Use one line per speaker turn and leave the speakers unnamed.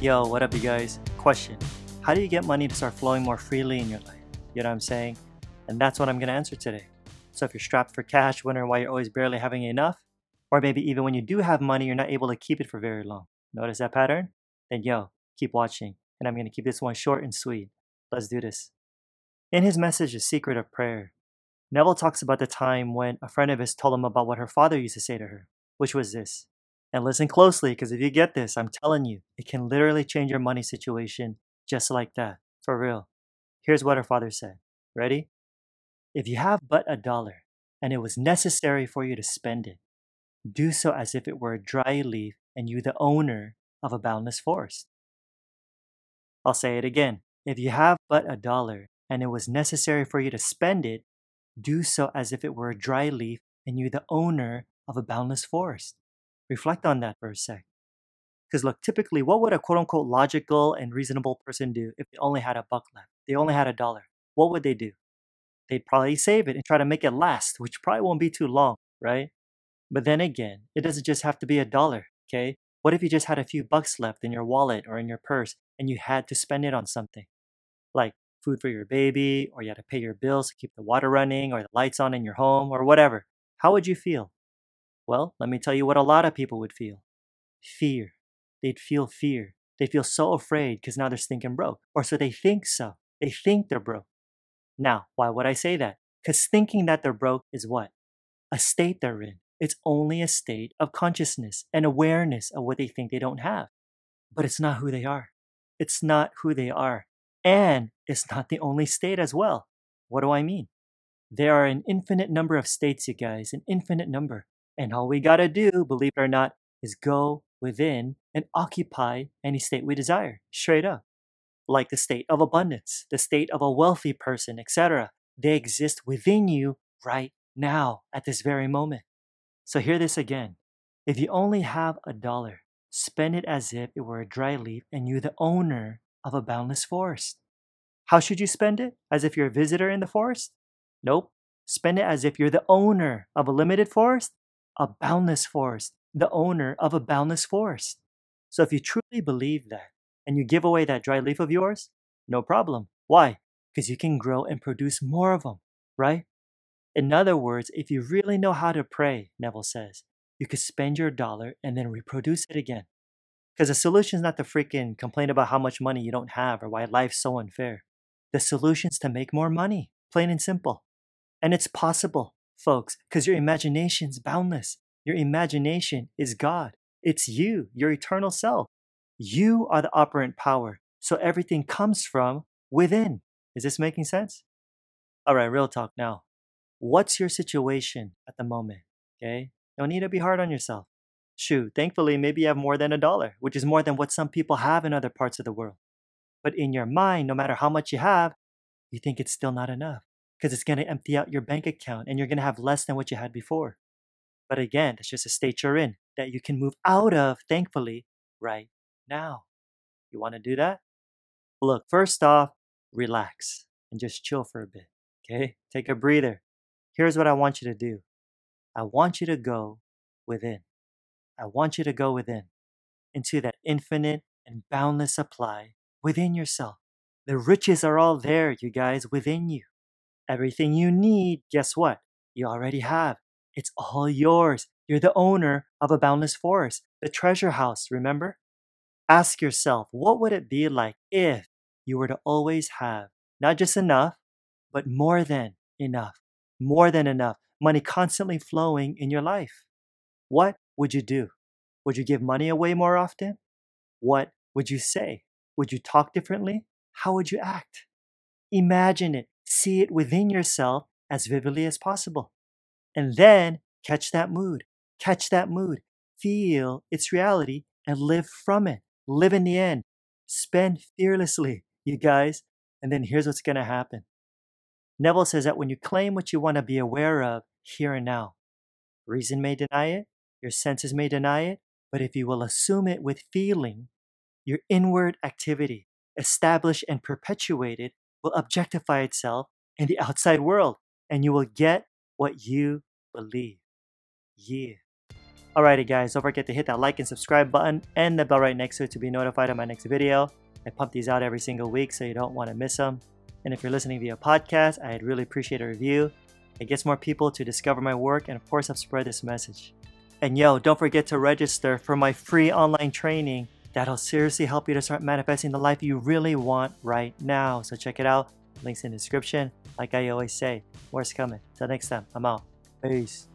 Yo, what up, you guys? Question How do you get money to start flowing more freely in your life? You know what I'm saying? And that's what I'm going to answer today. So, if you're strapped for cash, wondering why you're always barely having enough, or maybe even when you do have money, you're not able to keep it for very long, notice that pattern? Then, yo, keep watching. And I'm going to keep this one short and sweet. Let's do this. In his message, The Secret of Prayer, Neville talks about the time when a friend of his told him about what her father used to say to her, which was this and listen closely because if you get this, I'm telling you, it can literally change your money situation just like that. For real. Here's what her father said. Ready? If you have but a dollar and it was necessary for you to spend it, do so as if it were a dry leaf and you the owner of a boundless forest. I'll say it again. If you have but a dollar and it was necessary for you to spend it, do so as if it were a dry leaf and you the owner of a boundless forest. Reflect on that for a sec. Because look, typically, what would a quote unquote logical and reasonable person do if they only had a buck left? They only had a dollar. What would they do? They'd probably save it and try to make it last, which probably won't be too long, right? But then again, it doesn't just have to be a dollar, okay? What if you just had a few bucks left in your wallet or in your purse and you had to spend it on something? Like food for your baby, or you had to pay your bills to keep the water running or the lights on in your home or whatever. How would you feel? Well, let me tell you what a lot of people would feel fear. They'd feel fear. They feel so afraid because now they're stinking broke. Or so they think so. They think they're broke. Now, why would I say that? Because thinking that they're broke is what? A state they're in. It's only a state of consciousness and awareness of what they think they don't have. But it's not who they are. It's not who they are. And it's not the only state as well. What do I mean? There are an infinite number of states, you guys, an infinite number. And all we gotta do, believe it or not, is go within and occupy any state we desire, straight up. Like the state of abundance, the state of a wealthy person, etc. They exist within you right now, at this very moment. So hear this again. If you only have a dollar, spend it as if it were a dry leaf and you're the owner of a boundless forest. How should you spend it? As if you're a visitor in the forest? Nope. Spend it as if you're the owner of a limited forest a boundless forest, the owner of a boundless forest. So if you truly believe that and you give away that dry leaf of yours, no problem. Why? Because you can grow and produce more of them, right? In other words, if you really know how to pray, Neville says, you could spend your dollar and then reproduce it again. Because the solution is not to freaking complain about how much money you don't have or why life's so unfair. The solution is to make more money, plain and simple. And it's possible folks, because your imagination's boundless. Your imagination is God. It's you, your eternal self. You are the operant power. So everything comes from within. Is this making sense? All right, real talk now. What's your situation at the moment? Okay. Don't need to be hard on yourself. Shoot, thankfully, maybe you have more than a dollar, which is more than what some people have in other parts of the world. But in your mind, no matter how much you have, you think it's still not enough because it's going to empty out your bank account and you're going to have less than what you had before. But again, that's just a state you're in that you can move out of, thankfully, right now. You want to do that? Look, first off, relax and just chill for a bit. Okay? Take a breather. Here's what I want you to do I want you to go within. I want you to go within into that infinite and boundless supply within yourself. The riches are all there, you guys, within you. Everything you need, guess what? You already have. It's all yours. You're the owner of a boundless forest, the treasure house, remember? Ask yourself, what would it be like if you were to always have not just enough, but more than enough, more than enough, money constantly flowing in your life? What would you do? Would you give money away more often? What would you say? Would you talk differently? How would you act? Imagine it see it within yourself as vividly as possible. And then catch that mood, catch that mood, feel its reality, and live from it. Live in the end. Spend fearlessly, you guys. And then here's what's going to happen. Neville says that when you claim what you want to be aware of here and now, reason may deny it, your senses may deny it, but if you will assume it with feeling, your inward activity, established and perpetuated, will objectify itself in the outside world and you will get what you believe. Yeah. Alrighty guys, don't forget to hit that like and subscribe button and the bell right next to it to be notified of my next video. I pump these out every single week so you don't want to miss them. And if you're listening via podcast, I'd really appreciate a review. It gets more people to discover my work and of course I've spread this message. And yo, don't forget to register for my free online training. That'll seriously help you to start manifesting the life you really want right now. So check it out. Links in the description. Like I always say, more's coming. Till next time, I'm out. Peace.